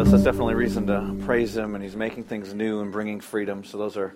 us, that's definitely a reason to praise Him, and He's making things new and bringing freedom. So those are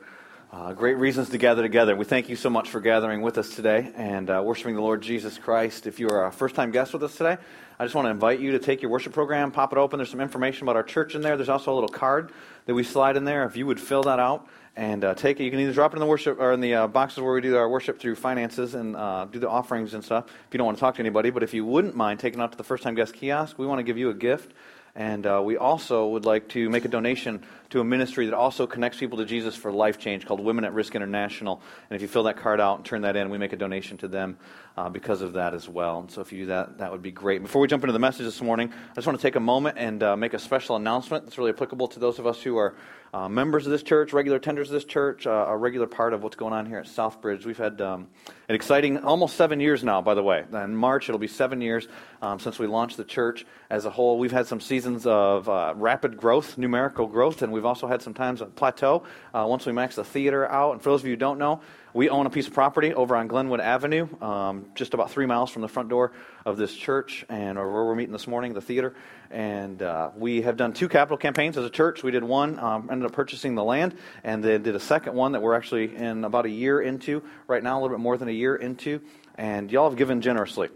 uh, great reasons to gather together. We thank you so much for gathering with us today and uh, worshiping the Lord Jesus Christ. If you are a first time guest with us today, I just want to invite you to take your worship program, pop it open. There's some information about our church in there. There's also a little card that we slide in there. If you would fill that out and uh, take it, you can either drop it in the worship or in the uh, boxes where we do our worship through finances and uh, do the offerings and stuff. If you don't want to talk to anybody, but if you wouldn't mind taking it out to the first time guest kiosk, we want to give you a gift. And uh, we also would like to make a donation to a ministry that also connects people to Jesus for life change called Women at Risk International. And if you fill that card out and turn that in, we make a donation to them uh, because of that as well. And so if you do that, that would be great. Before we jump into the message this morning, I just want to take a moment and uh, make a special announcement that's really applicable to those of us who are uh, members of this church, regular attenders of this church, uh, a regular part of what's going on here at Southbridge. We've had um, an exciting almost seven years now, by the way. In March, it'll be seven years um, since we launched the church as a whole. We've had some seasons of uh, rapid growth, numerical growth, and we've also had some times of plateau uh, once we maxed the theater out. And for those of you who don't know, we own a piece of property over on Glenwood Avenue, um, just about three miles from the front door of this church, and where we're meeting this morning, the theater. And uh, we have done two capital campaigns as a church. We did one, um, ended up purchasing the land, and then did a second one that we're actually in about a year into right now, a little bit more than a year into. And y'all have given generously,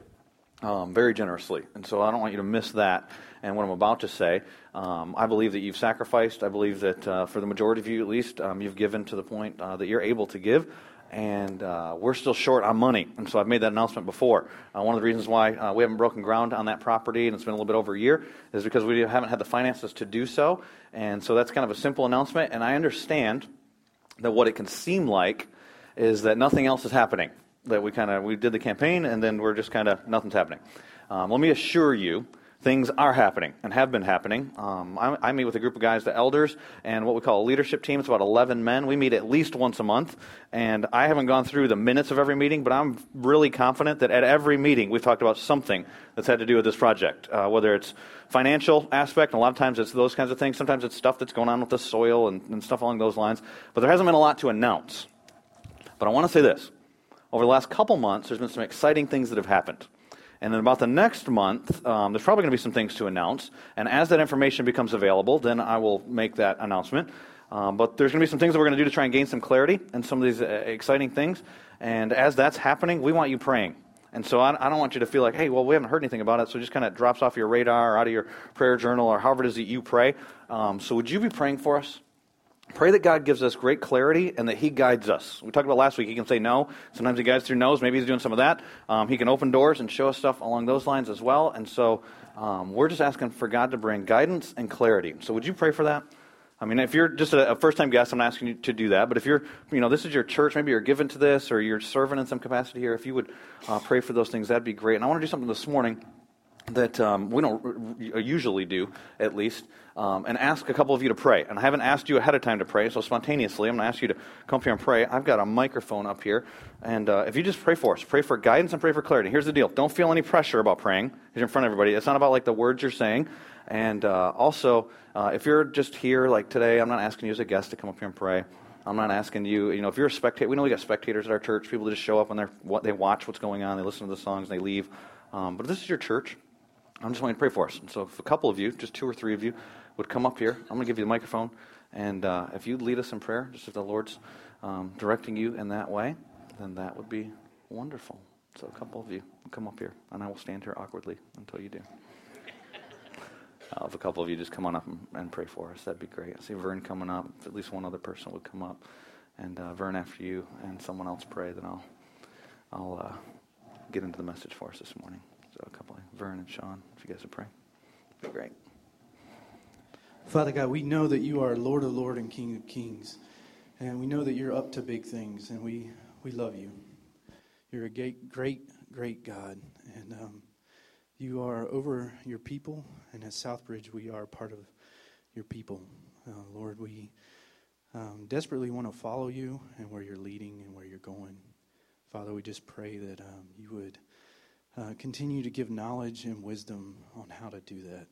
um, very generously. And so I don't want you to miss that and what I'm about to say. Um, I believe that you've sacrificed. I believe that uh, for the majority of you, at least, um, you've given to the point uh, that you're able to give and uh, we're still short on money. And so I've made that announcement before. Uh, one of the reasons why uh, we haven't broken ground on that property, and it's been a little bit over a year, is because we haven't had the finances to do so. And so that's kind of a simple announcement. And I understand that what it can seem like is that nothing else is happening. That we kind of we did the campaign, and then we're just kind of nothing's happening. Um, let me assure you things are happening and have been happening. Um, I, I, meet with a group of guys, the elders, and what we call a leadership team. It's about 11 men. We meet at least once a month. And I haven't gone through the minutes of every meeting, but I'm really confident that at every meeting we've talked about something that's had to do with this project, uh, whether it's financial aspect, and a lot of times it's those kinds of things. Sometimes it's stuff that's going on with the soil and, and stuff along those lines. But there hasn't been a lot to announce. But I want to say this. Over the last couple months, there's been some exciting things that have happened. And then about the next month, um, there's probably going to be some things to announce. And as that information becomes available, then I will make that announcement. Um, but there's going to be some things that we're going to do to try and gain some clarity and some of these uh, exciting things. And as that's happening, we want you praying. And so I, I, don't want you to feel like, hey, well, we haven't heard anything about it, so it just kind of drops off your radar or out of your prayer journal or however it is that you pray. Um, so would you be praying for us? Pray that God gives us great clarity and that He guides us. We talked about last week, He can say no. Sometimes He guides through no's. Maybe He's doing some of that. Um, he can open doors and show us stuff along those lines as well. And so um, we're just asking for God to bring guidance and clarity. So would you pray for that? I mean, if you're just a, first time guest, I'm not asking you to do that. But if you're, you know, this is your church, maybe you're given to this or you're serving in some capacity here, if you would uh, pray for those things, that'd be great. And I want to do something this morning that um, we don't usually do, at least, um, and ask a couple of you to pray. And I haven't asked you ahead of time to pray, so spontaneously, I'm going to ask you to come up here and pray. I've got a microphone up here, and uh, if you just pray for us, pray for guidance and pray for clarity. Here's the deal: don't feel any pressure about praying. You're in front of everybody. It's not about like the words you're saying. And uh, also, uh, if you're just here like today, I'm not asking you as a guest to come up here and pray. I'm not asking you, you know, if you're a spectator, we know we got spectators at our church, people just show up and they they watch what's going on, they listen to the songs, and they leave. Um, but if this is your church, I'm just going to pray for us. And so, if a couple of you, just two or three of you, would come up here, I'm going to give you the microphone. And uh, if you'd lead us in prayer, just if the Lord's um, directing you in that way, then that would be wonderful. So, a couple of you come up here, and I will stand here awkwardly until you do. Uh, if a couple of you just come on up and, and, pray for us, that'd be great. I see Vern coming up. If at least one other person would come up, and uh, Vern after you, and someone else pray, then I'll I'll uh, get into the message for us this morning. A couple, Vern and Sean, if you guys would pray, be great. Father God, we know that you are Lord of Lords and King of Kings, and we know that you're up to big things, and we we love you. You're a great, great, great God, and um, you are over your people. And at Southbridge, we are part of your people, uh, Lord. We um, desperately want to follow you and where you're leading and where you're going. Father, we just pray that um, you would uh, continue to give knowledge and wisdom on how to do that.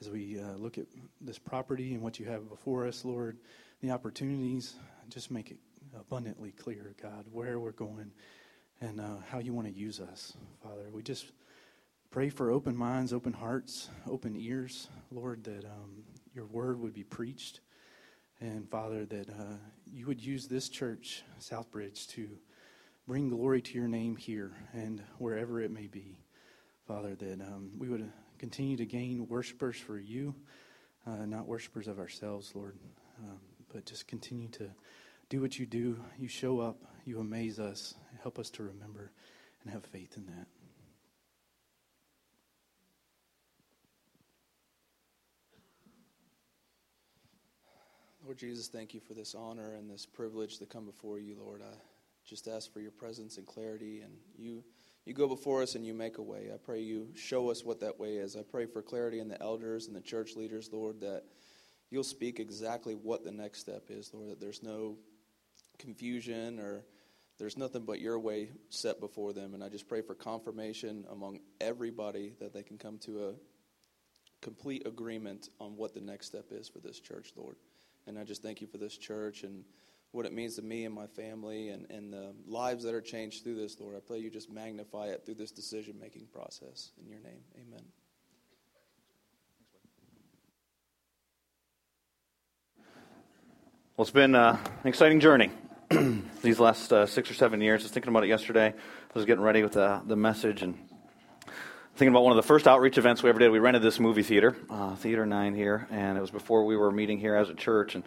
As we uh, look at this property and what you have before us, Lord, the opportunities, just make it abundantly clear, God, where we're going and uh, how you want to use us, Father. We just pray for open minds, open hearts, open ears, Lord, that um, your word would be preached. And Father, that uh, you would use this church, Southbridge, to bring glory to your name here and wherever it may be. Father, that um, we would continue to gain worshipers for you, uh, not worshipers of ourselves, Lord, um, but just continue to do what you do. You show up, you amaze us, help us to remember and have faith in that. Lord Jesus, thank you for this honor and this privilege to come before you, Lord. I just ask for your presence and clarity, and you you go before us and you make a way. I pray you show us what that way is. I pray for clarity in the elders and the church leaders, Lord, that you'll speak exactly what the next step is, Lord, that there's no confusion or there's nothing but your way set before them. And I just pray for confirmation among everybody that they can come to a complete agreement on what the next step is for this church, Lord. And I just thank you for this church and what it means to me and my family and, and the lives that are changed through this, Lord. I pray you just magnify it through this decision making process. In your name, amen. Well, it's been uh, an exciting journey these last uh, six or seven years. I was thinking about it yesterday. I was getting ready with the, the message and thinking about one of the first outreach events we ever did. We rented this movie theater, uh, Theater 9 here, and it was before we were meeting here as a church. And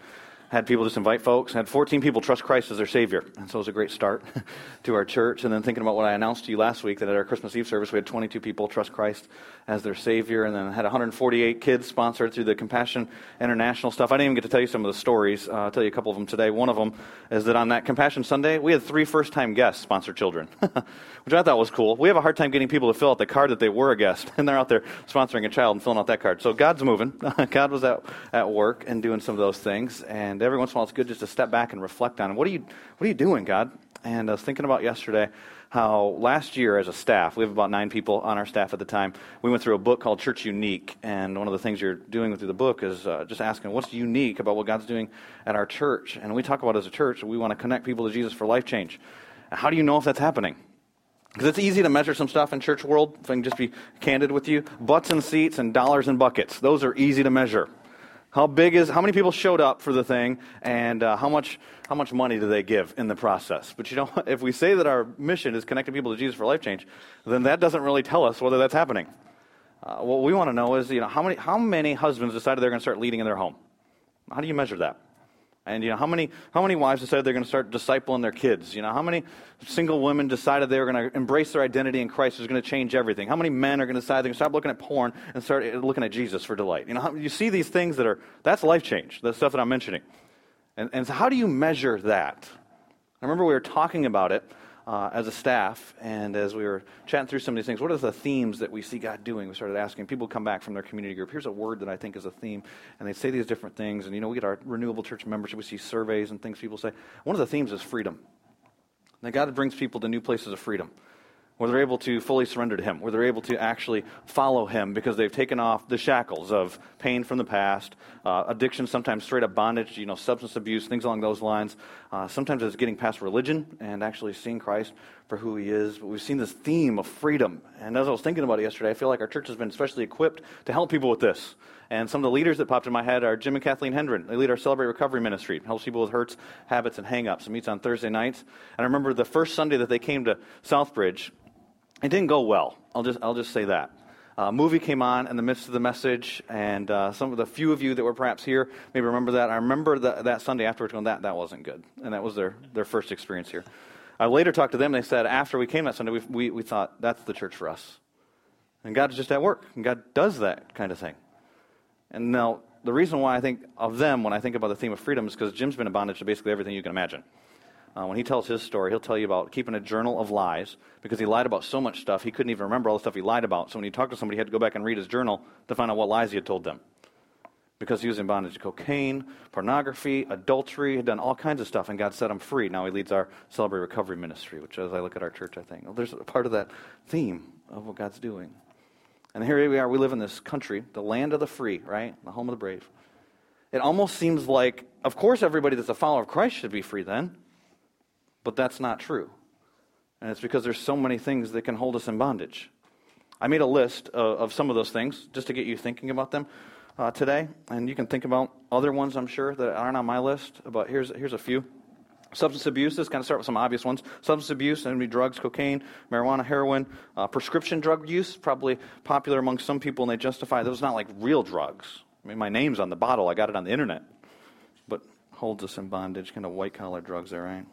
had people just invite folks. Had 14 people trust Christ as their Savior. And so it was a great start to our church. And then thinking about what I announced to you last week that at our Christmas Eve service, we had 22 people trust Christ as their Savior. And then had 148 kids sponsored through the Compassion International stuff. I didn't even get to tell you some of the stories. Uh, I'll tell you a couple of them today. One of them is that on that Compassion Sunday, we had three first time guests sponsor children, which I thought was cool. We have a hard time getting people to fill out the card that they were a guest. And they're out there sponsoring a child and filling out that card. So God's moving. God was out at work and doing some of those things. And every once in a while, it's good just to step back and reflect on what are you, what are you doing, God? And I was thinking about yesterday how last year as a staff, we have about nine people on our staff at the time, we went through a book called Church Unique. And one of the things you're doing through the book is uh, just asking what's unique about what God's doing at our church. And we talk about as a church, we want to connect people to Jesus for life change. How do you know if that's happening? Because it's easy to measure some stuff in church world, if I can just be candid with you. Butts and seats and dollars and buckets. Those are easy to measure. How big is, how many people showed up for the thing, and uh, how, much, how much money do they give in the process? But you know, if we say that our mission is connecting people to Jesus for life change, then that doesn't really tell us whether that's happening. Uh, what we want to know is, you know, how many, how many husbands decided they're going to start leading in their home? How do you measure that? And you know, how many how many wives decided they're going to start discipling their kids? You know, how many single women decided they were going to embrace their identity in Christ is going to change everything? How many men are going to decide they're going to stop looking at porn and start eh, looking at Jesus for delight? You know, how, you see these things that are that's life change, the stuff that I'm mentioning. And, and so how do you measure that? I remember we were talking about it uh, as a staff, and as we were chatting through some of these things, what are the themes that we see God doing? We started asking. People come back from their community group. Here's a word that I think is a theme, and they say these different things. And you know, we get our renewable church membership. We see surveys and things people say. One of the themes is freedom. That God brings people to new places of freedom where they're able to fully surrender to Him, where they're able to actually follow Him because they've taken off the shackles of pain from the past, uh, addiction, sometimes straight up bondage, you know, substance abuse, things along those lines. Uh, sometimes it's getting past religion and actually seeing Christ for who He is. But we've seen this theme of freedom. And as I was thinking about it yesterday, I feel like our church has been especially equipped to help people with this. And some of the leaders that popped in my head are Jim and Kathleen Hendren. They lead our Celebrate Recovery ministry. helps people with hurts, habits, and hangups. It meets on Thursday nights. And I remember the first Sunday that they came to Southbridge, it didn't go well. I'll just, I'll just say that. Uh, movie came on in the midst of the message, and uh, some of the few of you that were perhaps here maybe remember that. I remember the, that Sunday afterwards going, that, that wasn't good. And that was their, their first experience here. I later talked to them, they said, after we came that Sunday, we, we, we thought, that's the church for us. And God's just at work, and God does that kind of thing. And now, the reason why I think of them when I think about the theme of freedom is because Jim's been in bondage to basically everything you can imagine. Uh, when he tells his story, he'll tell you about keeping a journal of lies because he lied about so much stuff he couldn't even remember all the stuff he lied about. So when he talked to somebody, he had to go back and read his journal to find out what lies he had told them. Because he was in bondage to cocaine, pornography, adultery, had done all kinds of stuff, and God set him free. Now he leads our Celebrate Recovery ministry, which, as I look at our church, I think, well, there's a part of that theme of what God's doing. And here we are, we live in this country, the land of the free, right? The home of the brave. It almost seems like, of course, everybody that's a follower of Christ should be free then. But that's not true. And it's because there's so many things that can hold us in bondage. I made a list of, some of those things just to get you thinking about them uh, today. And you can think about other ones, I'm sure, that aren't on my list. But here's, here's a few. Substance abuse, this kind of start with some obvious ones. Substance abuse, and be drugs, cocaine, marijuana, heroin. Uh, prescription drug use, probably popular among some people, and they justify those not like real drugs. I mean, my name's on the bottle, I got it on the internet. But holds us in bondage, kind of white collar drugs there, right?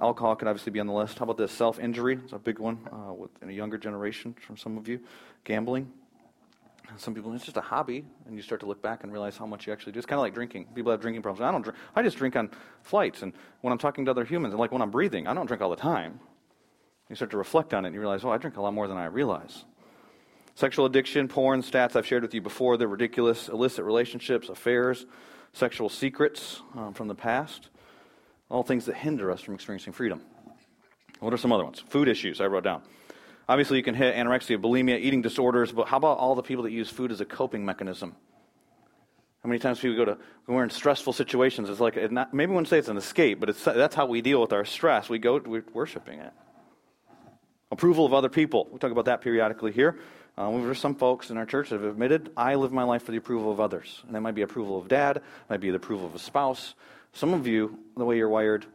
Alcohol could obviously be on the list. How about this? Self injury. It's a big one uh, within a younger generation from some of you. Gambling. Some people, it's just a hobby, and you start to look back and realize how much you actually do. It's kind of like drinking. People have drinking problems. I don't drink. I just drink on flights, and when I'm talking to other humans, and like when I'm breathing, I don't drink all the time. You start to reflect on it, and you realize, oh, I drink a lot more than I realize. Sexual addiction, porn, stats I've shared with you before, they're ridiculous. Illicit relationships, affairs, sexual secrets um, from the past, all things that hinder us from experiencing freedom. What are some other ones? Food issues, I wrote down. Obviously, you can hit anorexia, bulimia, eating disorders, but how about all the people that use food as a coping mechanism? How many times people go to, when we're in stressful situations, it's like, not, maybe we wouldn't say it's an escape, but that's how we deal with our stress. We go, we're worshiping it. Approval of other people. We talk about that periodically here. Uh, there's some folks in our church that have admitted, I live my life for the approval of others. And that might be approval of dad, might be the approval of a spouse. Some of you, the way you're wired,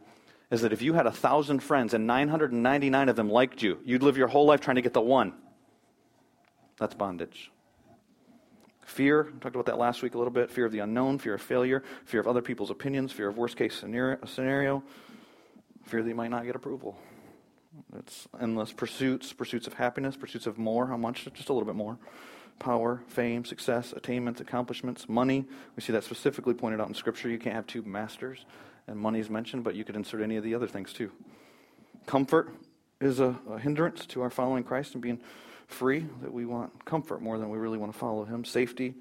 is that if you had a thousand friends and 999 of them liked you, you'd live your whole life trying to get the one. That's bondage. Fear, we talked about that last week a little bit. Fear of the unknown, fear of failure, fear of other people's opinions, fear of worst case scenario, fear that you might not get approval. It's endless pursuits, pursuits of happiness, pursuits of more. How much? Just a little bit more. Power, fame, success, attainments, accomplishments, money. We see that specifically pointed out in Scripture. You can't have two masters, and money is mentioned, but you could insert any of the other things too. Comfort is a, a hindrance to our following Christ and being free, that we want comfort more than we really want to follow Him. Safety,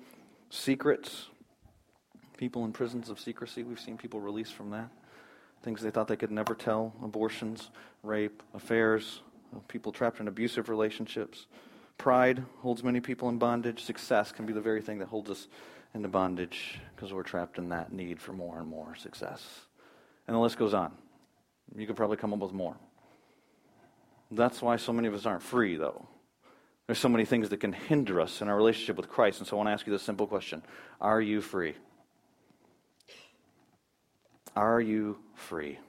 secrets, people in prisons of secrecy. We've seen people released from that things they thought they could never tell abortions, rape, affairs, people trapped in abusive relationships. Pride holds many people in bondage. Success can be the very thing that holds us into bondage because we're trapped in that need for more and more success. And the list goes on. You could probably come up with more. That's why so many of us aren't free, though. There's so many things that can hinder us in our relationship with Christ. And so I want to ask you this simple question Are you free? Are you free?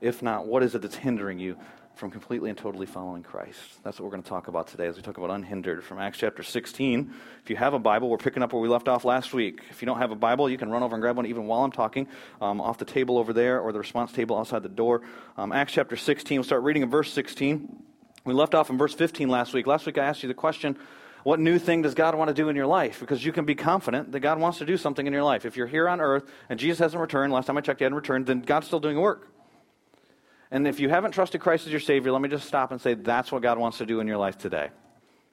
If not, what is it that's hindering you from completely and totally following Christ? That's what we're going to talk about today as we talk about unhindered from Acts chapter 16. If you have a Bible, we're picking up where we left off last week. If you don't have a Bible, you can run over and grab one even while I'm talking um, off the table over there or the response table outside the door. Um, Acts chapter 16, we'll start reading in verse 16. We left off in verse 15 last week. Last week I asked you the question what new thing does God want to do in your life? Because you can be confident that God wants to do something in your life. If you're here on earth and Jesus hasn't returned, last time I checked, he hadn't returned, then God's still doing work. And if you haven't trusted Christ as your Savior, let me just stop and say that's what God wants to do in your life today.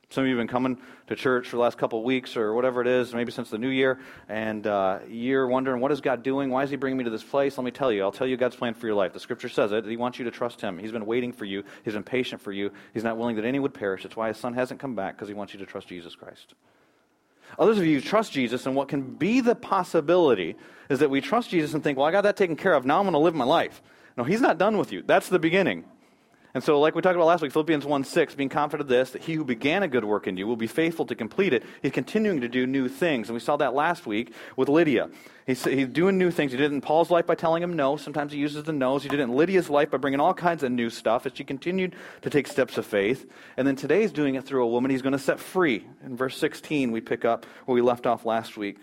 Some of you have been coming to church for the last couple of weeks or whatever it is, maybe since the new year, and uh, you're wondering, what is God doing? Why is He bringing me to this place? Let me tell you. I'll tell you God's plan for your life. The Scripture says it. He wants you to trust Him. He's been waiting for you. He's been patient for you. He's not willing that any would perish. That's why His Son hasn't come back, because He wants you to trust Jesus Christ. Others of you trust Jesus, and what can be the possibility is that we trust Jesus and think, well, I got that taken care of. Now I'm going to live my life. No, He's not done with you. That's the beginning. And so, like we talked about last week, Philippians 1 6, being confident of this, that he who began a good work in you will be faithful to complete it. He's continuing to do new things. And we saw that last week with Lydia. He's, he's doing new things. He did it in Paul's life by telling him no. Sometimes he uses the no's. He did it in Lydia's life by bringing all kinds of new stuff as she continued to take steps of faith. And then today he's doing it through a woman he's going to set free. In verse 16, we pick up where we left off last week.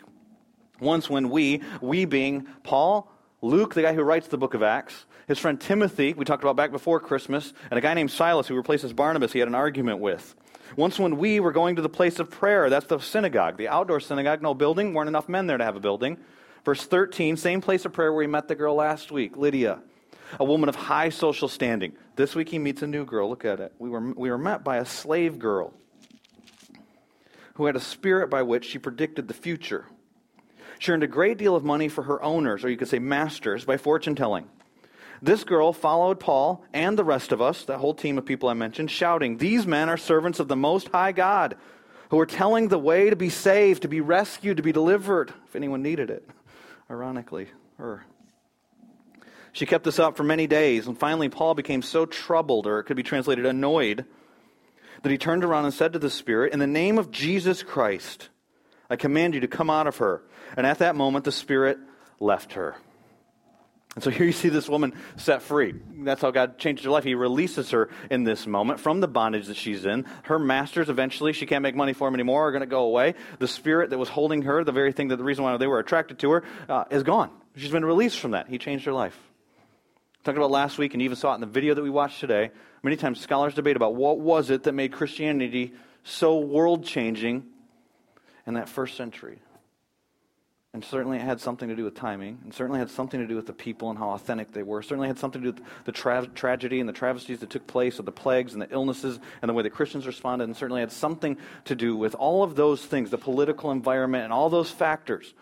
Once when we, we being Paul, Luke, the guy who writes the book of Acts, his friend Timothy, we talked about back before Christmas, and a guy named Silas who replaces Barnabas, he had an argument with. Once, when we were going to the place of prayer, that's the synagogue, the outdoor synagogue, no building, weren't enough men there to have a building. Verse 13, same place of prayer where he met the girl last week, Lydia, a woman of high social standing. This week he meets a new girl. Look at it. We were, we were met by a slave girl who had a spirit by which she predicted the future. She earned a great deal of money for her owners, or you could say masters, by fortune telling. This girl followed Paul and the rest of us, that whole team of people I mentioned, shouting, These men are servants of the Most High God, who are telling the way to be saved, to be rescued, to be delivered, if anyone needed it. Ironically, her. She kept this up for many days, and finally Paul became so troubled, or it could be translated annoyed, that he turned around and said to the spirit, In the name of Jesus Christ, I command you to come out of her. And at that moment, the spirit left her. And so here you see this woman set free. That's how God changes her life. He releases her in this moment from the bondage that she's in. Her masters, eventually, she can't make money for him anymore, are going to go away. The spirit that was holding her, the very thing that the reason why they were attracted to her, uh, is gone. She's been released from that. He changed her life. Talked about last week, and even saw it in the video that we watched today. Many times scholars debate about what was it that made Christianity so world changing in that first century. And certainly it had something to do with timing, and certainly had something to do with the people and how authentic they were. Certainly had something to do with the tra- tragedy and the travesties that took place, of the plagues and the illnesses, and the way the Christians responded, and certainly had something to do with all of those things, the political environment, and all those factors.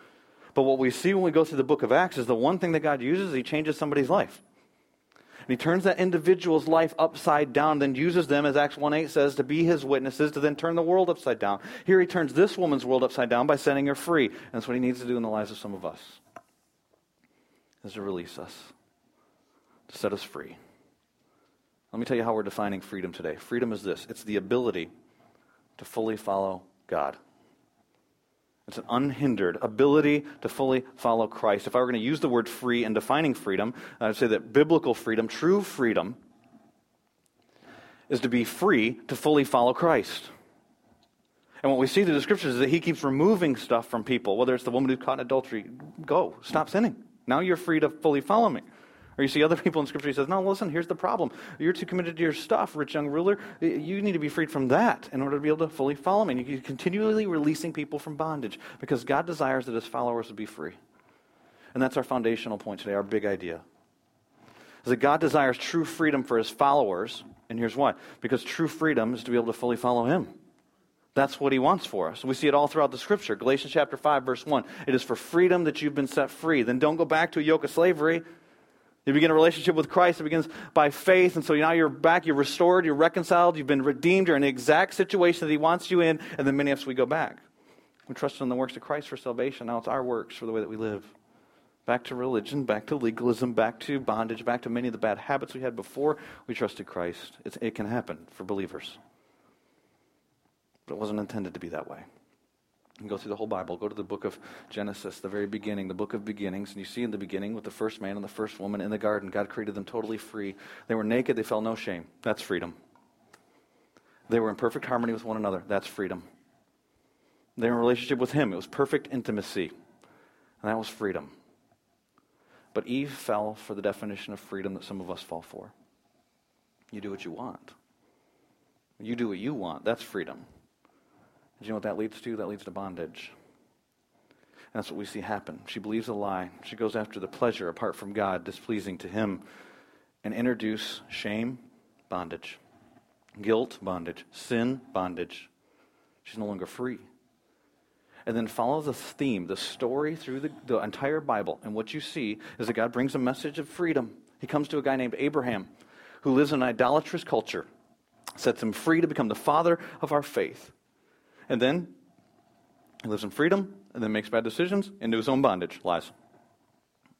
But what we see when we go through the book of Acts is the one thing that God uses, He changes somebody's life. And he turns that individual's life upside down, then uses them, as Acts 1 8 says, to be his witnesses, to then turn the world upside down. Here he turns this woman's world upside down by setting her free. And that's what he needs to do in the lives of some of us, is to release us, to set us free. Let me tell you how we're defining freedom today. Freedom is this it's the ability to fully follow God. It's an unhindered ability to fully follow Christ. If I were going to use the word free in defining freedom, I would say that biblical freedom, true freedom, is to be free to fully follow Christ. And what we see through the scriptures is that he keeps removing stuff from people, whether it's the woman who's caught in adultery. Go, stop sinning. Now you're free to fully follow me. Or you see other people in Scripture, he says, No, listen, here's the problem. You're too committed to your stuff, rich young ruler. You need to be freed from that in order to be able to fully follow me. And you're continually releasing people from bondage because God desires that his followers would be free. And that's our foundational point today, our big idea. Is that God desires true freedom for his followers. And here's why because true freedom is to be able to fully follow him. That's what he wants for us. We see it all throughout the scripture. Galatians chapter 5, verse 1. It is for freedom that you've been set free. Then don't go back to a yoke of slavery. You begin a relationship with Christ. It begins by faith. And so now you're back, you're restored, you're reconciled, you've been redeemed, you're in the exact situation that He wants you in. And then many of us, we go back. We trust in the works of Christ for salvation. Now it's our works for the way that we live. Back to religion, back to legalism, back to bondage, back to many of the bad habits we had before we trusted Christ. It's, it can happen for believers. But it wasn't intended to be that way. And go through the whole Bible. Go to the book of Genesis, the very beginning, the book of beginnings. And you see in the beginning with the first man and the first woman in the garden, God created them totally free. They were naked, they felt no shame. That's freedom. They were in perfect harmony with one another. That's freedom. They were in relationship with Him. It was perfect intimacy. And that was freedom. But Eve fell for the definition of freedom that some of us fall for. You do what you want. You do what you want. That's freedom. Do you know what that leads to? That leads to bondage. That's what we see happen. She believes a lie. She goes after the pleasure apart from God, displeasing to Him, and introduce shame, bondage, guilt, bondage, sin, bondage. She's no longer free. And then follow the theme, the story through the, the entire Bible. And what you see is that God brings a message of freedom. He comes to a guy named Abraham who lives in an idolatrous culture, sets him free to become the father of our faith. And then he lives in freedom and then makes bad decisions into his own bondage, lies.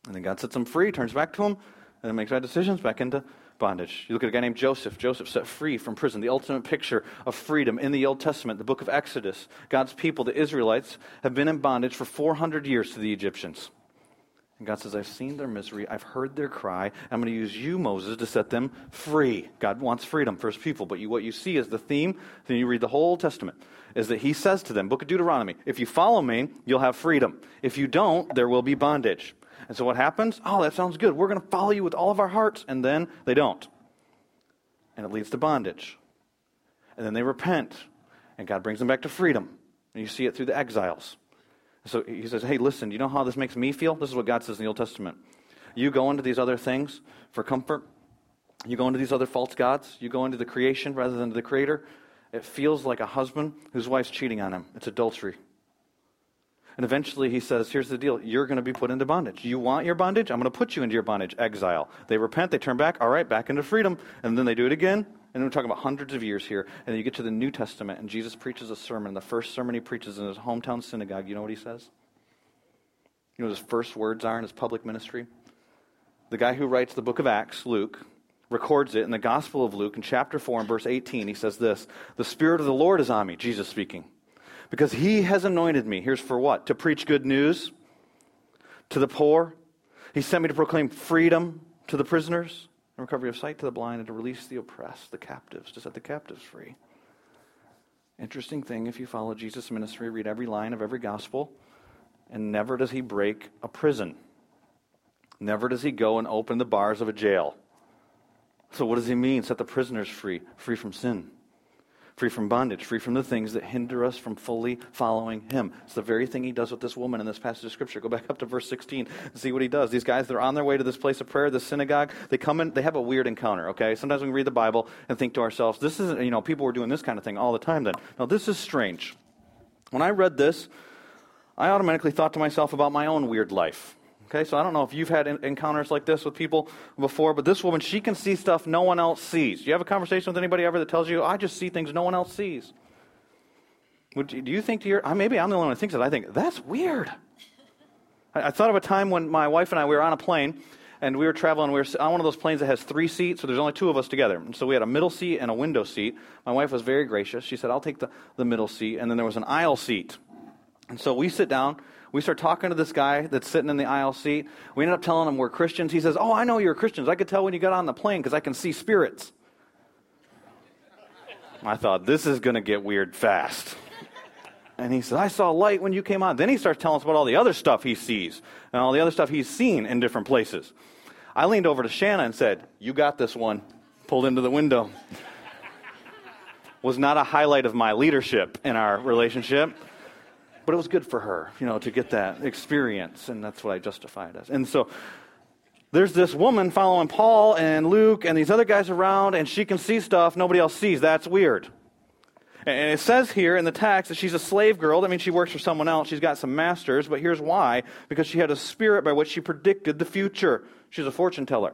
And then God sets him free, turns back to him, and then makes bad decisions back into bondage. You look at a guy named Joseph. Joseph set free from prison, the ultimate picture of freedom in the Old Testament, the book of Exodus. God's people, the Israelites, have been in bondage for 400 years to the Egyptians. And God says, I've seen their misery. I've heard their cry. I'm going to use you, Moses, to set them free. God wants freedom for his people. But you, what you see is the theme, then you read the whole Testament, is that he says to them, Book of Deuteronomy, if you follow me, you'll have freedom. If you don't, there will be bondage. And so what happens? Oh, that sounds good. We're going to follow you with all of our hearts. And then they don't. And it leads to bondage. And then they repent. And God brings them back to freedom. And you see it through the exiles. So he says, Hey, listen, you know how this makes me feel? This is what God says in the Old Testament. You go into these other things for comfort, you go into these other false gods, you go into the creation rather than the creator. It feels like a husband whose wife's cheating on him. It's adultery. And eventually he says, Here's the deal. You're going to be put into bondage. You want your bondage? I'm going to put you into your bondage, exile. They repent, they turn back. All right, back into freedom. And then they do it again. And we're talking about hundreds of years here. And then you get to the New Testament, and Jesus preaches a sermon. The first sermon he preaches in his hometown synagogue, you know what he says? You know what his first words are in his public ministry? The guy who writes the book of Acts, Luke, records it in the Gospel of Luke in chapter 4 and verse 18. He says this The Spirit of the Lord is on me, Jesus speaking, because he has anointed me. Here's for what? To preach good news to the poor. He sent me to proclaim freedom to the prisoners, and recovery of sight to the blind, and to release the oppressed, the captives, to set the captives free. Interesting thing if you follow Jesus' ministry, read every line of every gospel, and never does he break a prison. Never does he go and open the bars of a jail. So, what does he mean? Set the prisoners free, free from sin, free from bondage, free from the things that hinder us from fully following him. It's the very thing he does with this woman in this passage of scripture. Go back up to verse 16 and see what he does. These guys, they're on their way to this place of prayer, the synagogue. They come in, they have a weird encounter, okay? Sometimes we read the Bible and think to ourselves, this isn't, you know, people were doing this kind of thing all the time then. Now, this is strange. When I read this, I automatically thought to myself about my own weird life. Okay, so I don't know if you've had encounters like this with people before, but this woman, she can see stuff no one else sees. Do you have a conversation with anybody ever that tells you, I just see things no one else sees? Would you, do you think to your, maybe I'm the only one who thinks that. I think, that's weird. I, I, thought of a time when my wife and I, we were on a plane, and we were traveling, we were on one of those planes that has three seats, so there's only two of us together. And so we had a middle seat and a window seat. My wife was very gracious. She said, I'll take the, the middle seat, and then there was an aisle seat. And so we sit down, we start talking to this guy that's sitting in the aisle seat. We end up telling him we're Christians. He says, Oh, I know you're Christians. I could tell when you got on the plane because I can see spirits. I thought, this is going to get weird fast. And he says, I saw light when you came on. Then he starts telling us about all the other stuff he sees and all the other stuff he's seen in different places. I leaned over to Shanna and said, You got this one. Pulled into the window. Was not a highlight of my leadership in our relationship but it was good for her, you know, to get that experience, and that's what I justify it as. And so there's this woman following Paul and Luke and these other guys around, and she can see stuff nobody else sees. That's weird. And it says here in the text that she's a slave girl. That means she works for someone else. She's got some masters, but here's why because she had a spirit by which she predicted the future. She's a fortune teller.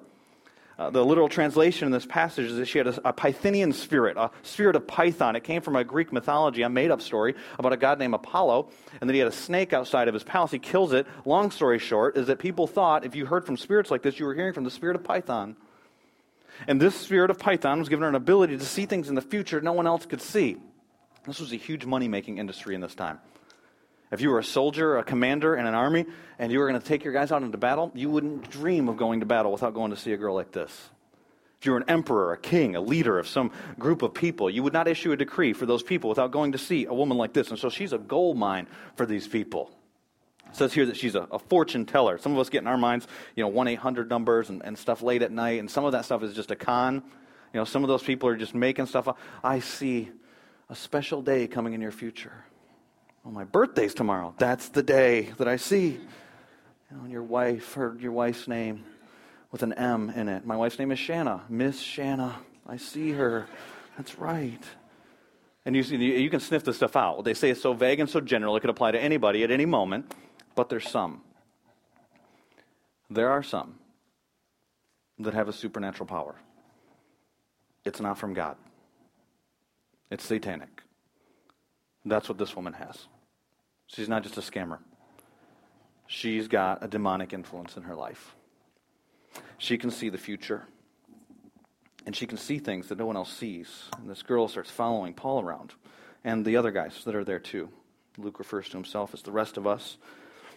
Uh, the literal translation in this passage is that she had a, a, Pythonian spirit, a spirit of Python. It came from a Greek mythology, a made up story about a god named Apollo, and that he had a snake outside of his palace. He kills it. Long story short, is that people thought if you heard from spirits like this, you were hearing from the spirit of Python. And this spirit of Python was given her an ability to see things in the future no one else could see. This was a huge money making industry in this time. If you were a soldier, a commander in an army, and you were going to take your guys out into battle, you wouldn't dream of going to battle without going to see a girl like this. If you were an emperor, a king, a leader of some group of people, you would not issue a decree for those people without going to see a woman like this. And so she's a gold mine for these people. It says here that she's a, a fortune teller. Some of us get in our minds, you know, 1 800 numbers and, and stuff late at night, and some of that stuff is just a con. You know, some of those people are just making stuff up. I see a special day coming in your future. Well, my birthday's tomorrow. That's the day that I see. Know, your wife, heard your wife's name with an M in it. My wife's name is Shanna. Miss Shanna. I see her. That's right. And you, see, you can sniff this stuff out. They say it's so vague and so general, it could apply to anybody at any moment, but there's some. There are some that have a supernatural power. It's not from God, it's satanic. That's what this woman has. She's not just a scammer. She's got a demonic influence in her life. She can see the future. And she can see things that no one else sees. And this girl starts following Paul around and the other guys that are there too. Luke refers to himself as the rest of us.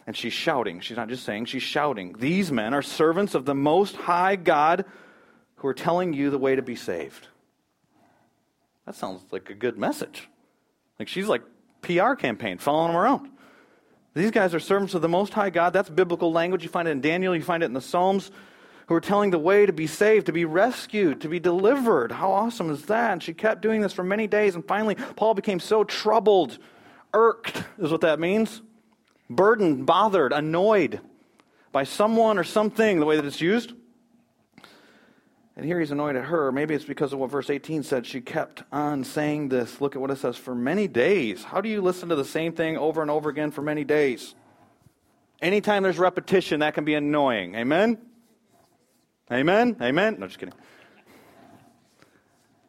And she's shouting. She's not just saying, she's shouting. These men are servants of the Most High God who are telling you the way to be saved. That sounds like a good message. Like she's like PR campaign, following them around. These guys are servants of the Most High God. That's biblical language. You find it in Daniel, you find it in the Psalms, who are telling the way to be saved, to be rescued, to be delivered. How awesome is that? And she kept doing this for many days, and finally, Paul became so troubled, irked, is what that means. Burdened, bothered, annoyed by someone or something, the way that it's used. And here he's annoyed at her. Maybe it's because of what verse 18 said. She kept on saying this. Look at what it says for many days. How do you listen to the same thing over and over again for many days? Anytime there's repetition, that can be annoying. Amen? Amen? Amen? No, just kidding.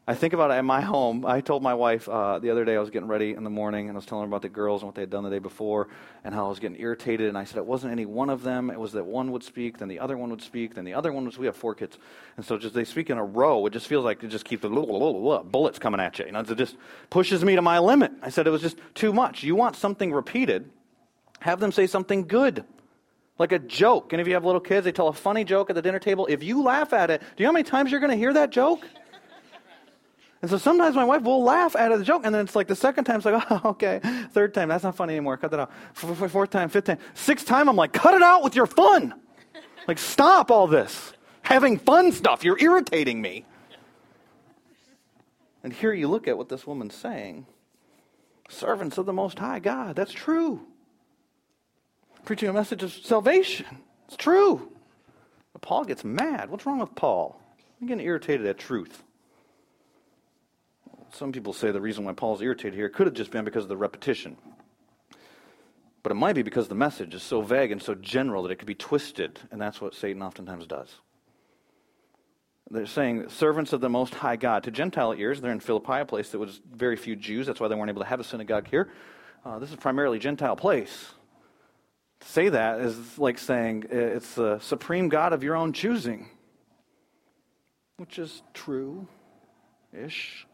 I think about it at my home. I told my wife uh, the other day I was getting ready in the morning and I was telling her about the girls and what they had done the day before and how I was getting irritated. And I said it wasn't any one of them. It was that one would speak, then the other one would speak, then the other one was. We have four kids, and so just they speak in a row. It just feels like it just keeps the bullets coming at you. You know, it just pushes me to my limit. I said it was just too much. You want something repeated? Have them say something good. Like a joke. And if you have little kids, they tell a funny joke at the dinner table. If you laugh at it, do you know how many times you're going to hear that joke? And so sometimes my wife will laugh at the joke, and then it's like the second time, it's like, oh, okay. Third time, that's not funny anymore. Cut that out. Fourth time, fifth time. Sixth time, I'm like, cut it out with your fun. Like, stop all this. Having fun stuff. You're irritating me. And here you look at what this woman's saying servants of the Most High God. That's true. Preaching a message of salvation. It's true. But Paul gets mad. What's wrong with Paul? I'm getting irritated at truth some people say the reason why Paul's irritated here could have just been because of the repetition. But it might be because the message is so vague and so general that it could be twisted, and that's what Satan oftentimes does. They're saying servants of the Most High God. To Gentile ears, they're in Philippi, a place that was very few Jews. That's why they weren't able to have a synagogue here. Uh, this is primarily Gentile place. To say that is like saying uh, it's the supreme God of your own choosing, which is true ish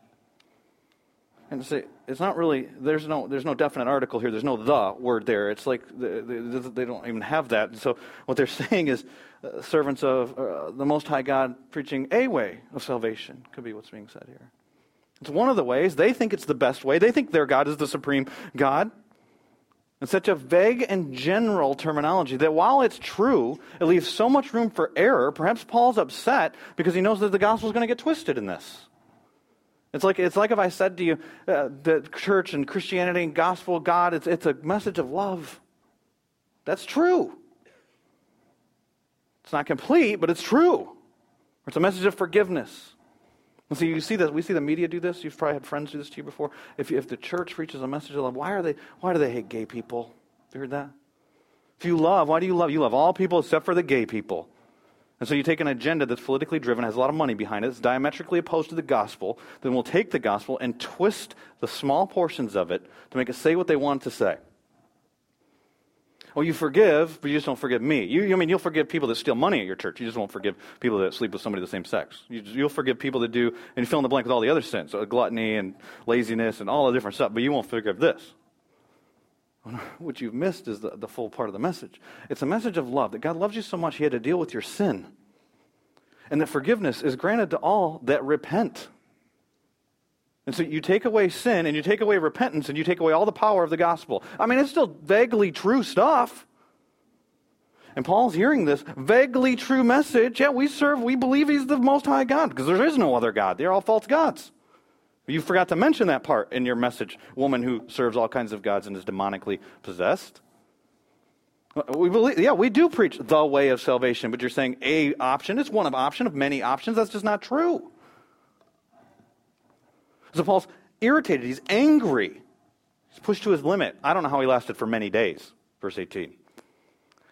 and say it's not really there's no there's no definite article here. There's no the word there. It's like they, they don't even have that. And so what they're saying is uh, servants of uh, the most high god preaching a way of salvation could be what's being said here. It's one of the ways. They think it's the best way. They think their god is the supreme god. It's such a vague and general terminology that while it's true it leaves so much room for error. Perhaps paul's upset because he knows that the gospel is going to get twisted in this it's like, it's like if I said to you, uh, the church and Christianity and gospel God, it's, it's a message of love. That's true. It's not complete, but it's true. It's a message of forgiveness. And so you see that we see the media do this. You've probably had friends do this to you before. If, if the church preaches a message of love, why are they? Why do they hate gay people? Have you heard that? If you love, why do you love? You love all people except for the gay people. And so you take an agenda that's politically driven, has a lot of money behind it, it's diametrically opposed to the gospel, then we'll take the gospel and twist the small portions of it to make it say what they want to say. Well, you forgive, but you just don't forgive me. You, I mean you'll forgive people that steal money at your church. You just won't forgive people that sleep with somebody of the same sex. You, will forgive people that do, and fill in the blank with all the other sins, so gluttony and laziness and all the different stuff. But you won't forgive this. What you've missed is the, the full part of the message. It's a message of love that God loves you so much, He had to deal with your sin. And that forgiveness is granted to all that repent. And so you take away sin and you take away repentance and you take away all the power of the gospel. I mean, it's still vaguely true stuff. And Paul's hearing this vaguely true message. Yeah, we serve, we believe he's the most high God because there is no other God. They're all false gods. You forgot to mention that part in your message, woman who serves all kinds of gods and is demonically possessed. We believe, yeah, we do preach the way of salvation, but you're saying a option. It's one of option of many options. That's just not true. So Paul's irritated. He's angry. He's pushed to his limit. I don't know how he lasted for many days. Verse 18.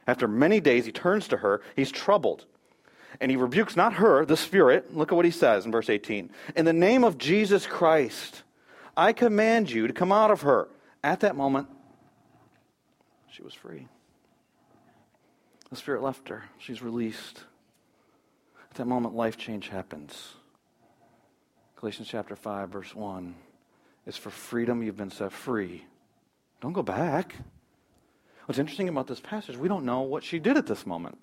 After many days, he turns to her. He's troubled and he rebukes not her, the Spirit. Look at what he says in verse 18. In the name of Jesus Christ, I command you to come out of her. At that moment, she was free. The Spirit left her. She's released. At that moment, life change happens. Galatians chapter 5, verse 1 is for freedom you've been set free. Don't go back. What's interesting about this passage, we don't know what she did at this moment.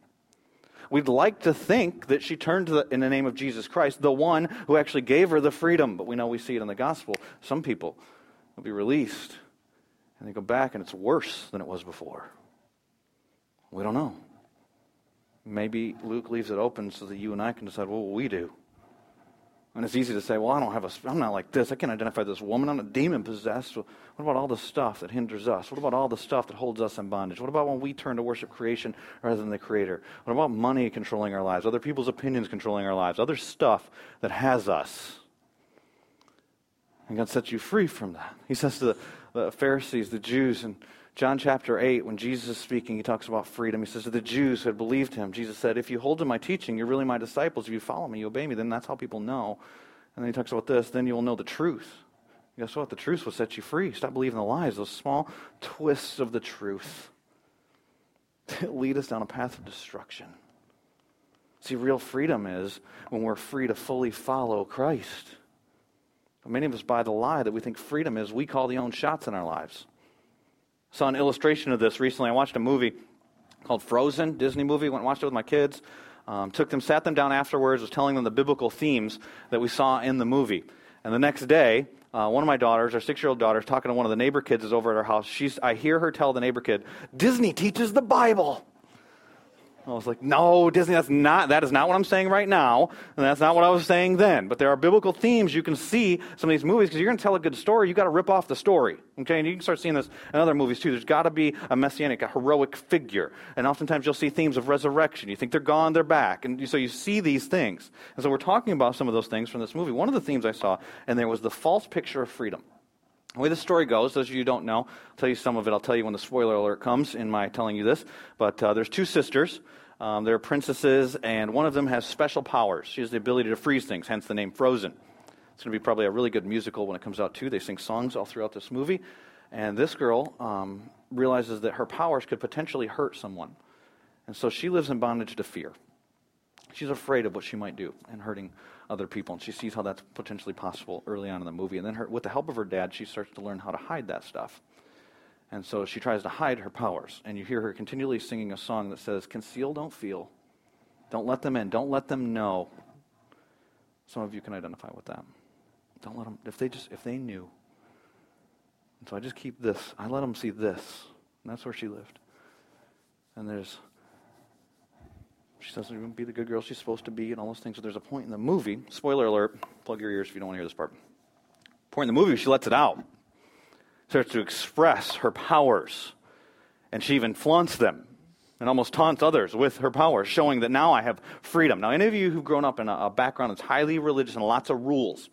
We'd like to think that she turned the, in the name of Jesus Christ, the one who actually gave her the freedom. But we know we see it in the gospel. Some people will be released and they go back and it's worse than it was before. We don't know. Maybe Luke leaves it open so that you and I can decide what will we do. And it's easy to say, well, I don't have a, I'm not like this. I can't identify this woman. I'm a demon possessed. What about all the stuff that hinders us? What about all the stuff that holds us in bondage? What about when we turn to worship creation rather than the Creator? What about money controlling our lives? Other people's opinions controlling our lives? Other stuff that has us? And God sets you free from that. He says to the, the Pharisees, the Jews, and John chapter 8, when Jesus is speaking, he talks about freedom. He says to the Jews who had believed him, Jesus said, If you hold to my teaching, you're really my disciples. If you follow me, you obey me, then that's how people know And then he talks about this, then you'll know the truth. Guess what? The truth will set you free. Stop believing the lies, those small twists of the truth that lead us down a path of destruction. See, real freedom is when we're free to fully follow Christ. But many of us buy the lie that we think freedom is we call the own shots in our lives. Saw an illustration of this recently. I watched a movie called Frozen, Disney movie. Went and watched it with my kids. Um, took them, sat them down afterwards, was telling them the biblical themes that we saw in the movie. And the next day, uh, one of my daughters, our six-year-old daughter, is talking to one of the neighbor kids is over at our house. She's, I hear her tell the neighbor kid, "Disney teaches the Bible." I was like, no, Disney, that's not, that is not what I'm saying right now, and that's not what I was saying then. But there are biblical themes you can see some of these movies because you're going to tell a good story, you've got to rip off the story. Okay, and you can start seeing this in other movies too. There's got to be a messianic, a heroic figure. And oftentimes you'll see themes of resurrection. You think they're gone, they're back. And so you see these things. And so we're talking about some of those things from this movie. One of the themes I saw, and there was the false picture of freedom. The way the story goes, those of you who don't know, I'll tell you some of it. I'll tell you when the spoiler alert comes in my telling you this. But uh, there's two sisters um, they're princesses, and one of them has special powers. She has the ability to freeze things, hence the name Frozen. It's going to be probably a really good musical when it comes out, too. They sing songs all throughout this movie. And this girl um, realizes that her powers could potentially hurt someone. And so she lives in bondage to fear. She's afraid of what she might do and hurting other people. And she sees how that's potentially possible early on in the movie. And then, her, with the help of her dad, she starts to learn how to hide that stuff. And so she tries to hide her powers. And you hear her continually singing a song that says, Conceal, don't feel. Don't let them in. Don't let them know. Some of you can identify with that. Don't let them, if they just, if they knew. And so I just keep this. I let them see this. And that's where she lived. And there's, she doesn't even be the good girl she's supposed to be and all those things. So there's a point in the movie, spoiler alert, plug your ears if you don't want to hear this part. Point in the movie, she lets it out starts to express her powers. And she even flaunts them and almost taunts others with her powers, showing that now I have freedom. Now, any of you who've grown up in a background that's highly religious and lots of rules,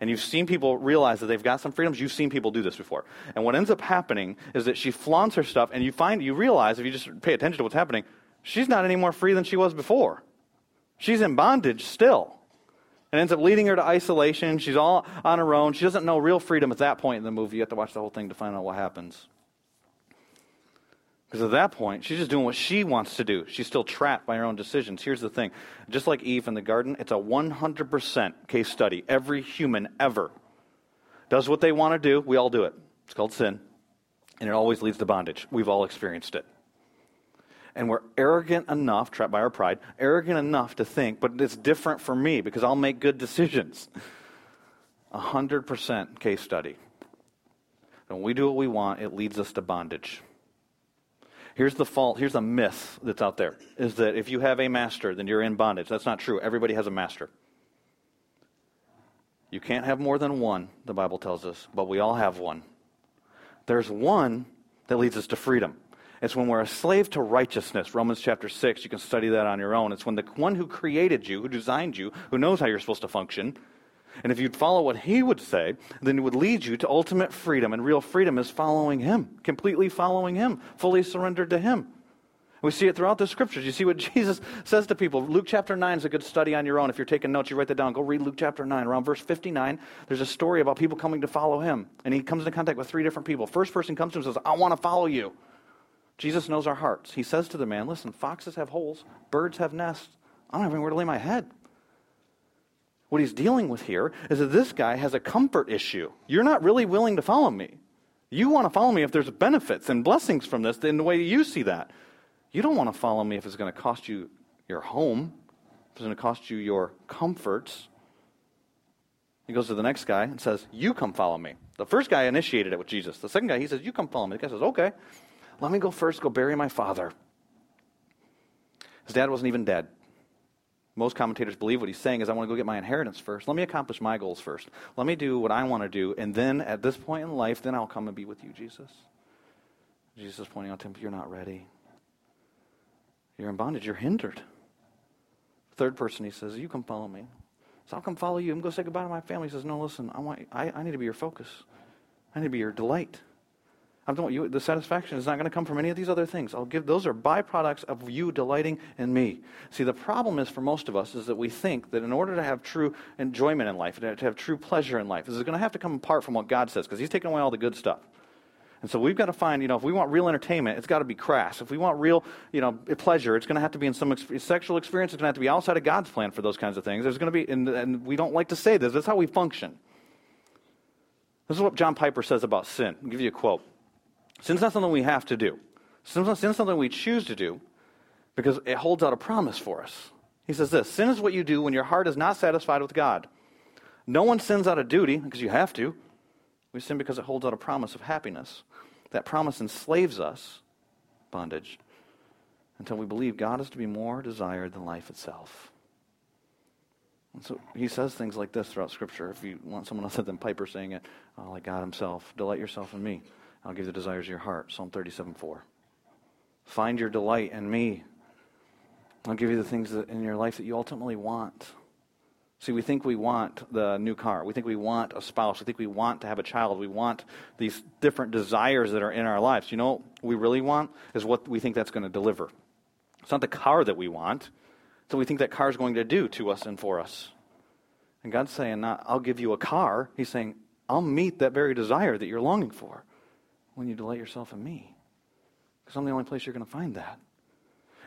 and you've seen people realize that they've got some freedoms, you've seen people do this before. And what ends up happening is that she flaunts her stuff, and you find, you realize, if you just pay attention to what's happening, she's not any more free than she was before. She's in bondage still. And ends up leading her to isolation. She's all on her own. She doesn't know real freedom at that point in the movie. You have to watch the whole thing to find out what happens. Because at that point, she's just doing what she wants to do. She's still trapped by her own decisions. Here's the thing just like Eve in the garden, it's a 100% case study. Every human ever does what they want to do. We all do it. It's called sin. And it always leads to bondage. We've all experienced it and we're arrogant enough, trapped by our pride, arrogant enough to think, but it's different for me because I'll make good decisions. Hundred percent case study. When we do what we want, it leads us to bondage. Here's the fault, here's a myth that's out there is that if you have a master, then you're in bondage. That's not true. Everybody has a master. You can't have more than one, the Bible tells us, but we all have one. There's one that leads us to freedom. It's when we're a slave to righteousness. Romans chapter 6, you can study that on your own. It's when the one who created you, who designed you, who knows how you're supposed to function, and if you'd follow what he would say, then it would lead you to ultimate freedom. And real freedom is following him, completely following him, fully surrendered to him. We see it throughout the scriptures. You see what Jesus says to people. Luke chapter 9 is a good study on your own. If you're taking notes, you write that down. Go read Luke chapter 9. Around verse 59, there's a story about people coming to follow him. And he comes into contact with three different people. First person comes to him and says, I want to follow you. Jesus knows our hearts. He says to the man, Listen, foxes have holes, birds have nests. I don't have anywhere to lay my head. What he's dealing with here is that this guy has a comfort issue. You're not really willing to follow me. You want to follow me if there's benefits and blessings from this in the way you see that. You don't want to follow me if it's going to cost you your home, if it's going to cost you your comforts. He goes to the next guy and says, You come follow me. The first guy initiated it with Jesus. The second guy, he says, You come follow me. The guy says, Okay. Let me go first, go bury my father. His dad wasn't even dead. Most commentators believe what he's saying is, I want to go get my inheritance first. Let me accomplish my goals first. Let me do what I want to do. And then at this point in life, then I'll come and be with you, Jesus. Jesus is pointing out to him, You're not ready. You're in bondage. You're hindered. Third person, he says, You come follow me. So I'll come follow you. I'm going to say goodbye to my family. He says, No, listen, I, want, I, I need to be your focus. I need to be your delight. I'm talking you, the satisfaction is not going to come from any of these other things. I'll give those are byproducts of you delighting in me. See, the problem is for most of us is that we think that in order to have true enjoyment in life, to have true pleasure in life, this is going to have to come apart from what God says because He's taking away all the good stuff. And so we've got to find, you know, if we want real entertainment, it's got to be crass. If we want real, you know, pleasure, it's going to have to be in some ex- sexual experience. It's going to have to be outside of God's plan for those kinds of things. There's going to be, and, and we don't like to say this. That's how we function. This is what John Piper says about sin. I'll give you a quote. Sin's not something we have to do. Sin's not, something we choose to do because it holds out a promise for us. He says this Sin is what you do when your heart is not satisfied with God. No one sins out of duty because you have to. We sin because it holds out a promise of happiness. That promise enslaves us, bondage, until we believe God is to be more desired than life itself. And so he says things like this throughout Scripture. If you want someone else other than Piper saying it, uh, like God himself, delight yourself in me. I'll give the desires of your heart. Psalm 37 4. Find your delight in me. I'll give you the things in your life that you ultimately want. See, we think we want the new car. We think we want a spouse. We think we want to have a child. We want these different desires that are in our lives. You know what we really want is what we think that's going to deliver. It's not the car that we want. It's what we think that car is going to do to us and for us. And God's saying, not, I'll give you a car. He's saying, I'll meet that very desire that you're longing for when you delight yourself in me. Because I'm the only place you're going to find that.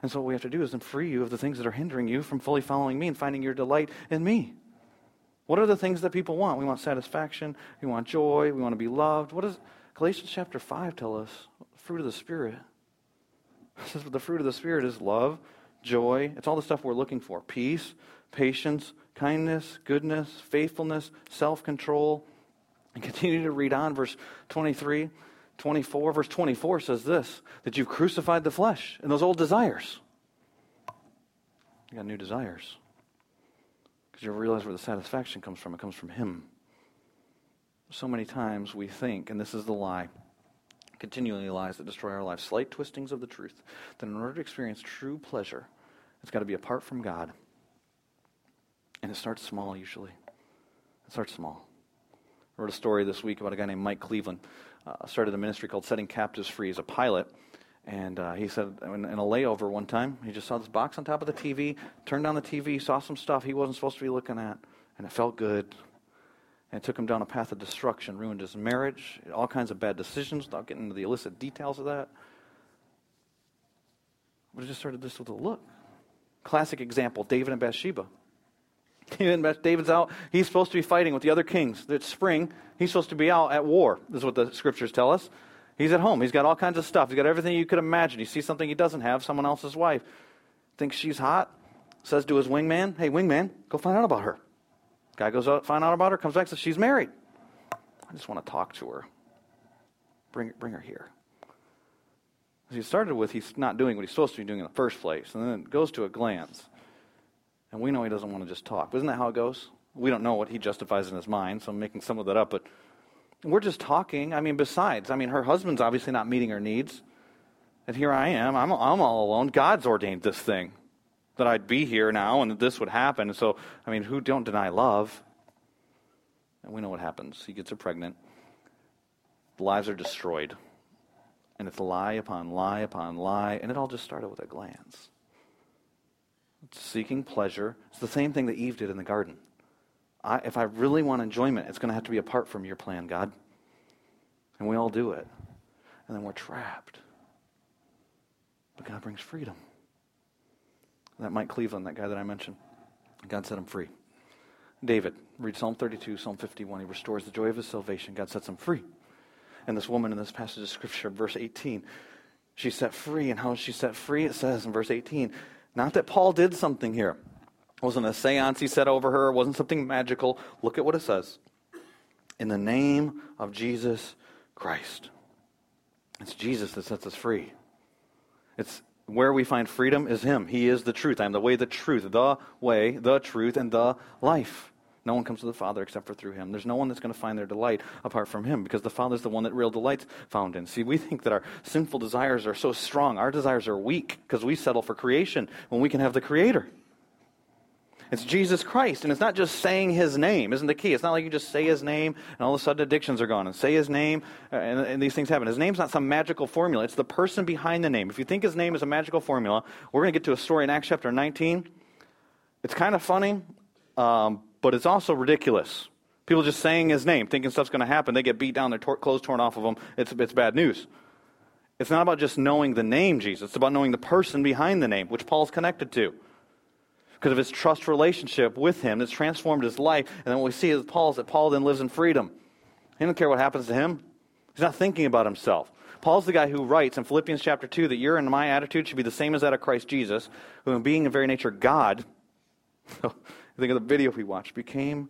And so what we have to do is then free you of the things that are hindering you from fully following me and finding your delight in me. What are the things that people want? We want satisfaction. We want joy. We want to be loved. What does Galatians chapter 5 tell us? Fruit of the Spirit. It says the fruit of the Spirit is love, joy. It's all the stuff we're looking for peace, patience, kindness, goodness, faithfulness, self control. And continue to read on, verse 23. 24, verse 24 says this that you've crucified the flesh and those old desires. You got new desires. Because you realize where the satisfaction comes from. It comes from Him. So many times we think, and this is the lie, continually lies that destroy our lives, slight twistings of the truth, that in order to experience true pleasure, it's got to be apart from God. And it starts small usually. It starts small. I wrote a story this week about a guy named Mike Cleveland uh, started a ministry called Setting Captives Free as a pilot. And uh, he said in, in, a layover one time, he just saw this box on top of the TV, turned on the TV, saw some stuff he wasn't supposed to be looking at, and it felt good. And it took him down a path of destruction, ruined his marriage, all kinds of bad decisions without getting into the illicit details of that. But it just started this with a look. Classic example David and Bathsheba. David's out. He's supposed to be fighting with the other kings. It's spring. He's supposed to be out at war, is what the scriptures tell us. He's at home. He's got all kinds of stuff. He's got everything you could imagine. He sees something he doesn't have, someone else's wife. Thinks she's hot. Says to his wingman, Hey, wingman, go find out about her. Guy goes out, find out about her, comes back, says, She's married. I just want to talk to her. Bring, bring her here. As he started with, he's not doing what he's supposed to be doing in the first place. And then it goes to a glance. And we know he doesn't want to just talk. Isn't that how it goes? We don't know what he justifies in his mind, so I'm making some of that up. But we're just talking. I mean, besides, I mean, her husband's obviously not meeting her needs. And here I am. I'm, I'm all alone. God's ordained this thing that I'd be here now and that this would happen. So, I mean, who don't deny love? And we know what happens. He gets her pregnant. The lives are destroyed. And it's lie upon lie upon lie. And it all just started with a glance seeking pleasure. It's the same thing that Eve did in the garden. I, if I really want enjoyment, it's going to have to be apart from your plan, God. And we all do it. And then we're trapped. But God brings freedom. That Mike Cleveland, that guy that I mentioned, God set him free. David, read Psalm 32, Psalm 51. He restores the joy of his salvation. God sets him free. And this woman in this passage of Scripture, verse 18, she's set free. And how is she set free? It says in verse 18, not that Paul did something here. It wasn't a seance he said over her, it wasn't something magical. Look at what it says. In the name of Jesus Christ. It's Jesus that sets us free. It's where we find freedom is Him. He is the truth. I am the way, the truth, the way, the truth, and the life. No one comes to the Father except for through him. There's no one that's going to find their delight apart from him because the Father is the one that real delight's found in. See, we think that our sinful desires are so strong. Our desires are weak because we settle for creation when we can have the Creator. It's Jesus Christ, and it's not just saying his name, isn't the key. It's not like you just say his name and all of a sudden addictions are gone, and say his name and, and these things happen. His name's not some magical formula, it's the person behind the name. If you think his name is a magical formula, we're going to get to a story in Acts chapter 19. It's kind of funny, um, but it's also ridiculous. People just saying his name, thinking stuff's going to happen. They get beat down, their tor- clothes torn off of them. It's, it's bad news. It's not about just knowing the name Jesus, it's about knowing the person behind the name, which Paul's connected to because of his trust relationship with him it's transformed his life. And then what we see is Paul is that Paul then lives in freedom. He doesn't care what happens to him. He's not thinking about himself. Paul's the guy who writes in Philippians chapter 2 that your and my attitude should be the same as that of Christ Jesus, who in being in very nature God, think of the video we watched, became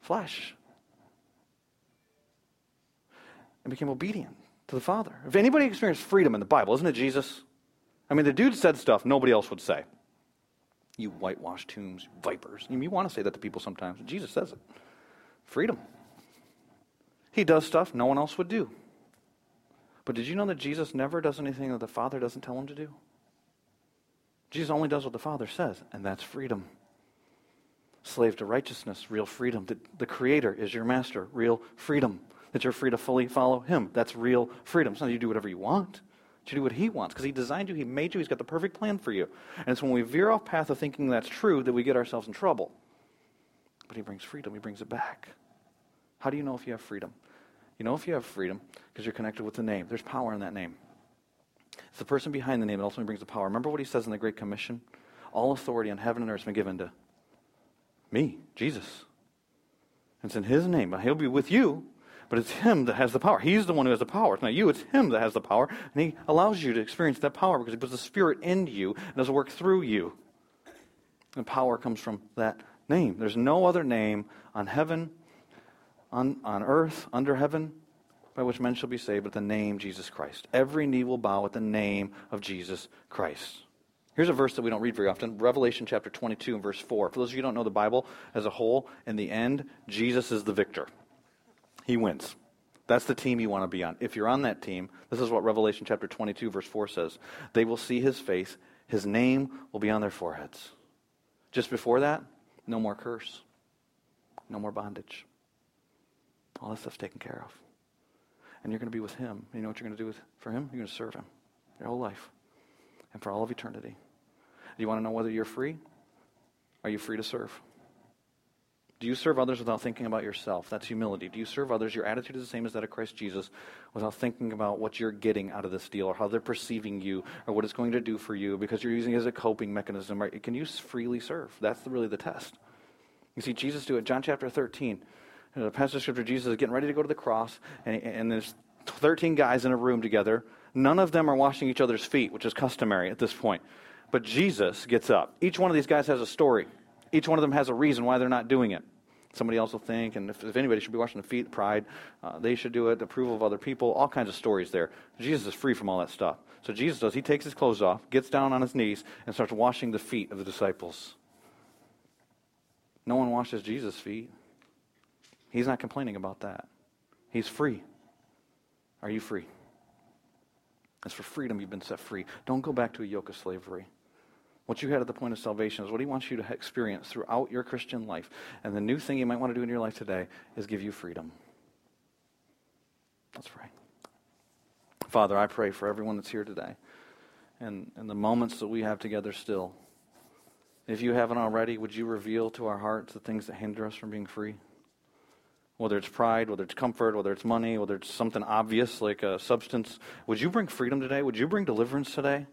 flesh and became obedient to the Father. If anybody experienced freedom in the Bible, isn't it Jesus? I mean, the dude said stuff nobody else would say. You whitewashed tombs, vipers. You want to say that to people sometimes. Jesus says it. Freedom. He does stuff no one else would do. But did you know that Jesus never does anything that the Father doesn't tell him to do? Jesus only does what the Father says, and that's freedom. Slave to righteousness, real freedom. The, Creator is your master, real freedom. That you're free to fully follow Him. That's real freedom. It's not you do whatever you want to do what He wants because He designed you, He made you, He's got the perfect plan for you. And it's when we veer off path of thinking that's true that we get ourselves in trouble. But He brings freedom, He brings it back. How do you know if you have freedom? You know if you have freedom because you're connected with the name. There's power in that name. It's the person behind the name that ultimately brings the power. Remember what He says in the Great Commission? All authority on heaven and earth has been given to me, Jesus. It's in His name. He'll be with you, but it's Him that has the power. He's the one who has the power. It's not you, it's Him that has the power. And He allows you to experience that power because He puts the Spirit in you and does work through you. And power comes from that name. There's no other name on heaven, on, on earth, under heaven, by which men shall be saved but the name Jesus Christ. Every knee will bow at the name of Jesus Christ. Here's a verse that we don't read very often Revelation chapter 22 and verse 4. For those of you who don't know the Bible as a whole, in the end, Jesus is the victor he wins. That's the team you want to be on. If you're on that team, this is what Revelation chapter 22, verse 4 says. They will see his face, his name will be on their foreheads. Just before that, no more curse, no more bondage. All that stuff's taken care of. And you're going to be with him. You know what you're going to do with, for him? You're going to serve him your whole life and for all of eternity. Do you want to know whether you're free? Are you free to serve? Do you serve others without thinking about yourself? That's humility. Do you serve others? Your attitude is the same as that of Christ Jesus without thinking about what you're getting out of this deal or how they're perceiving you or what it's going to do for you because you're using it as a coping mechanism. Right? Can you freely serve? That's really the test. You see Jesus do it. John chapter 13. The passage of scripture, Jesus is getting ready to go to the cross, and, and there's 13 guys in a room together. None of them are washing each other's feet, which is customary at this point. But Jesus gets up. Each one of these guys has a story. Each one of them has a reason why they're not doing it. Somebody else will think, and if, if anybody should be washing the feet, pride, uh, they should do it, approval of other people, all kinds of stories there. Jesus is free from all that stuff. So Jesus does, he takes his clothes off, gets down on his knees, and starts washing the feet of the disciples. No one washes Jesus' feet. He's not complaining about that. He's free. Are you free? It's for freedom you've been set free. Don't go back to a yoke of slavery. What you had at the point of salvation is what he wants you to experience throughout your Christian life. And the new thing you might want to do in your life today is give you freedom. Let's pray. Father, I pray for everyone that's here today and, and the moments that we have together still. If you haven't already, would you reveal to our hearts the things that hinder us from being free? Whether it's pride, whether it's comfort, whether it's money, whether it's something obvious like a substance, would you bring freedom today? Would you bring deliverance today?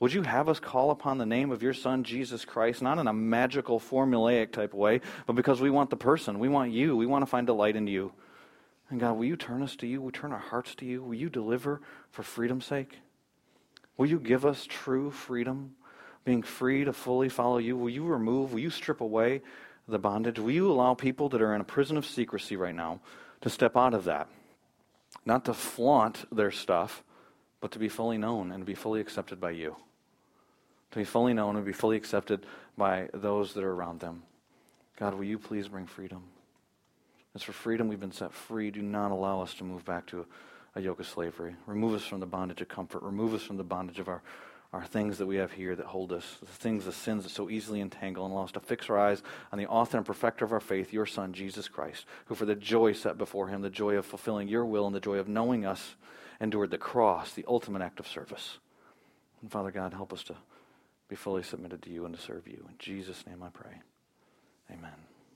Would you have us call upon the name of your Son, Jesus Christ, not in a magical, formulaic type way, but because we want the person. We want you. We want to find delight in you. And God, will you turn us to you? Will you turn our hearts to you? Will you deliver for freedom's sake? Will you give us true freedom, being free to fully follow you? Will you remove, will you strip away the bondage? Will you allow people that are in a prison of secrecy right now to step out of that? Not to flaunt their stuff, but to be fully known and to be fully accepted by you to be fully known and be fully accepted by those that are around them. God, will you please bring freedom? As for freedom, we've been set free. Do not allow us to move back to a yoke of slavery. Remove us from the bondage of comfort. Remove us from the bondage of our, are things that we have here that hold us, the things, the sins that so easily entangle and allow us to fix our eyes on the author and perfecter of our faith, your Son, Jesus Christ, who for the joy set before him, the joy of fulfilling your will and the joy of knowing us, endured the cross, the ultimate act of service. And Father God, help us to be fully submitted to you and to serve you. In Jesus' name I pray. Amen.